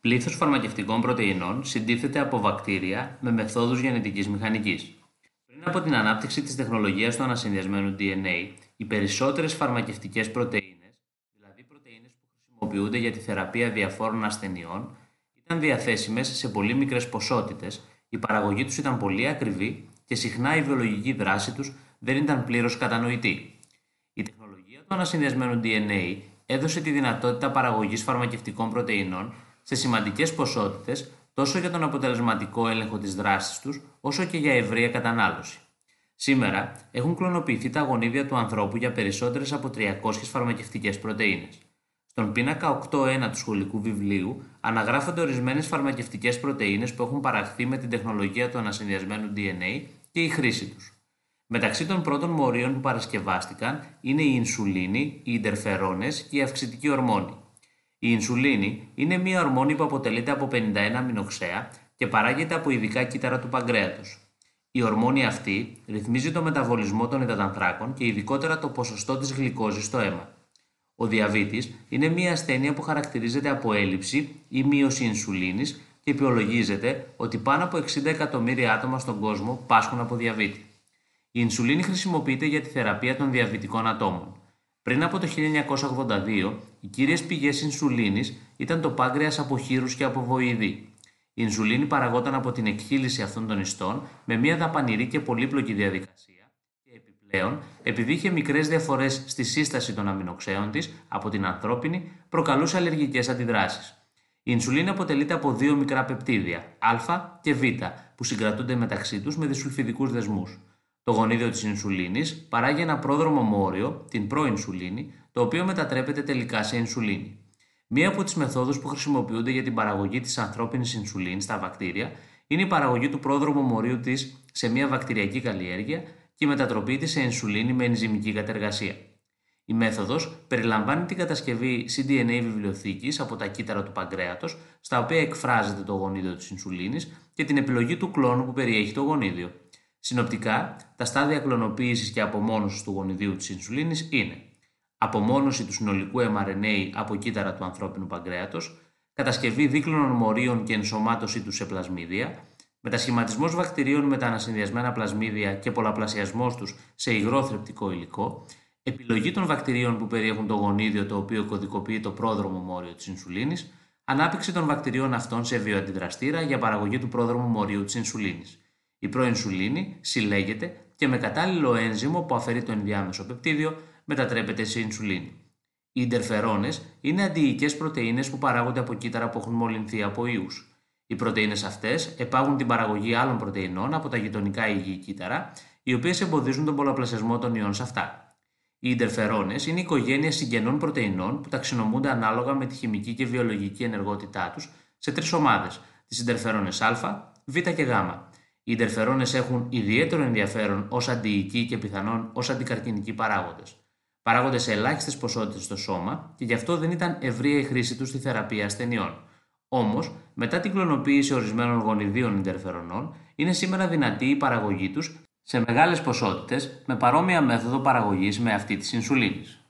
Πλήθος φαρμακευτικών πρωτεϊνών συντίθεται από βακτήρια με μεθόδους γενετικής μηχανικής. Πριν από την ανάπτυξη της τεχνολογίας του ανασυνδυασμένου DNA, οι περισσότερες φαρμακευτικές πρωτεΐνες, δηλαδή πρωτεΐνες που χρησιμοποιούνται για τη θεραπεία διαφόρων ασθενειών, ήταν διαθέσιμες σε πολύ μικρές ποσότητες, η παραγωγή τους ήταν πολύ ακριβή και συχνά η βιολογική δράση τους δεν ήταν πλήρως κατανοητή. Η τεχνολογία του ανασυνδυασμένου DNA έδωσε τη δυνατότητα παραγωγής φαρμακευτικών πρωτεϊνών σε σημαντικές ποσότητες τόσο για τον αποτελεσματικό έλεγχο της δράσης τους, όσο και για ευρεία κατανάλωση. Σήμερα έχουν κλωνοποιηθεί τα γονίδια του ανθρώπου για περισσότερες από 300 φαρμακευτικές πρωτενε. Στον πίνακα 8.1 του σχολικού βιβλίου αναγράφονται ορισμένες φαρμακευτικές πρωτενε που έχουν παραχθεί με την τεχνολογία του ανασυνδυασμένου DNA και η χρήση τους. Μεταξύ των πρώτων μορίων που παρασκευάστηκαν είναι η ινσουλίνη, οι ιντερφερόνες και η αυξητική ορμόνη. Η ινσουλίνη είναι μια ορμόνη που αποτελείται από 51 αμινοξέα και παράγεται από ειδικά κύτταρα του παγκρέατος. Η ορμόνη αυτή ρυθμίζει το μεταβολισμό των υδατανθράκων και ειδικότερα το ποσοστό της γλυκόζης στο αίμα. Ο διαβήτης είναι μια ασθένεια που χαρακτηρίζεται από έλλειψη ή μείωση ινσουλίνης και υπολογίζεται ότι πάνω από 60 εκατομμύρια άτομα στον κόσμο πάσχουν από διαβήτη. Η ινσουλίνη χρησιμοποιείται για τη θεραπεία των διαβητικών ατόμων. Πριν από το 1982, οι κύριες πηγές ινσουλίνης ήταν το πάγκρεας από χείρους και από βοηδή. Η ινσουλίνη παραγόταν από την εκχύληση αυτών των ιστών με μια δαπανηρή και πολύπλοκη διαδικασία και επιπλέον, επειδή είχε μικρές διαφορές στη σύσταση των αμινοξέων της από την ανθρώπινη, προκαλούσε αλλεργικές αντιδράσεις. Η ινσουλίνη αποτελείται από δύο μικρά πεπτίδια, α και β, που συγκρατούνται μεταξύ τους με δυσουλφιδικούς δεσμούς. Το γονίδιο της ινσουλίνης παράγει ένα πρόδρομο μόριο, την προϊνσουλίνη, το οποίο μετατρέπεται τελικά σε ινσουλίνη. Μία από τις μεθόδους που χρησιμοποιούνται για την παραγωγή της ανθρώπινης ινσουλίνης στα βακτήρια είναι η παραγωγή του πρόδρομου μορίου της σε μια βακτηριακή καλλιέργεια και η μετατροπή της σε ινσουλίνη με ενζημική κατεργασία. Η μέθοδος περιλαμβάνει την κατασκευή cDNA βιβλιοθήκης από τα κύτταρα του παγκρέατος, στα οποία εκφράζεται το γονίδιο της ινσουλίνης και την επιλογή του κλόνου που περιέχει το γονίδιο. Συνοπτικά, τα στάδια κλωνοποίησης και απομόνωσης του γονιδίου της ινσουλίνης είναι απομόνωση του συνολικού mRNA από κύτταρα του ανθρώπινου παγκρέατος, κατασκευή δίκλωνων μορίων και ενσωμάτωσή του σε πλασμίδια, μετασχηματισμός βακτηρίων με τα ανασυνδυασμένα πλασμίδια και πολλαπλασιασμός τους σε υγρό θρεπτικό υλικό, επιλογή των βακτηρίων που περιέχουν το γονίδιο το οποίο κωδικοποιεί το πρόδρομο μόριο της ινσουλίνης, ανάπτυξη των βακτηρίων αυτών σε βιοαντιδραστήρα για παραγωγή του πρόδρομου μορίου της ινσουλίνης. Η προϊνσουλίνη συλλέγεται και με κατάλληλο ένζυμο που αφαιρεί το ενδιάμεσο πεπτίδιο μετατρέπεται σε ινσουλίνη. Οι ιντερφερόνε είναι αντιοικέ πρωτενε που παράγονται από κύτταρα που έχουν μολυνθεί από ιούς. Οι πρωτενε αυτές επάγουν την παραγωγή άλλων πρωτεϊνών από τα γειτονικά υγιή κύτταρα, οι οποίες εμποδίζουν τον πολλαπλασιασμό των ιών σε αυτά. Οι ιντερφερόνε είναι οικογένεια συγγενών πρωτεϊνών που ταξινομούνται ανάλογα με τη χημική και βιολογική ενεργότητά τους σε τρεις ομάδες: τις ιντερφερόνε Α, Β και Γ. Οι ιντερφερόνε έχουν ιδιαίτερο ενδιαφέρον ως αντιοικοί και πιθανόν ως αντικαρκυνικοί παράγοντες. Παράγονται σε ελάχιστες ποσότητες στο σώμα και γι' αυτό δεν ήταν ευρεία η χρήση τους στη θεραπεία ασθενειών. Όμως, μετά την κλωνοποίηση ορισμένων γονιδίων ιντερφερονών, είναι σήμερα δυνατή η παραγωγή τους σε μεγάλες ποσότητες με παρόμοια μέθοδο παραγωγής με αυτή της ινσουλίνης.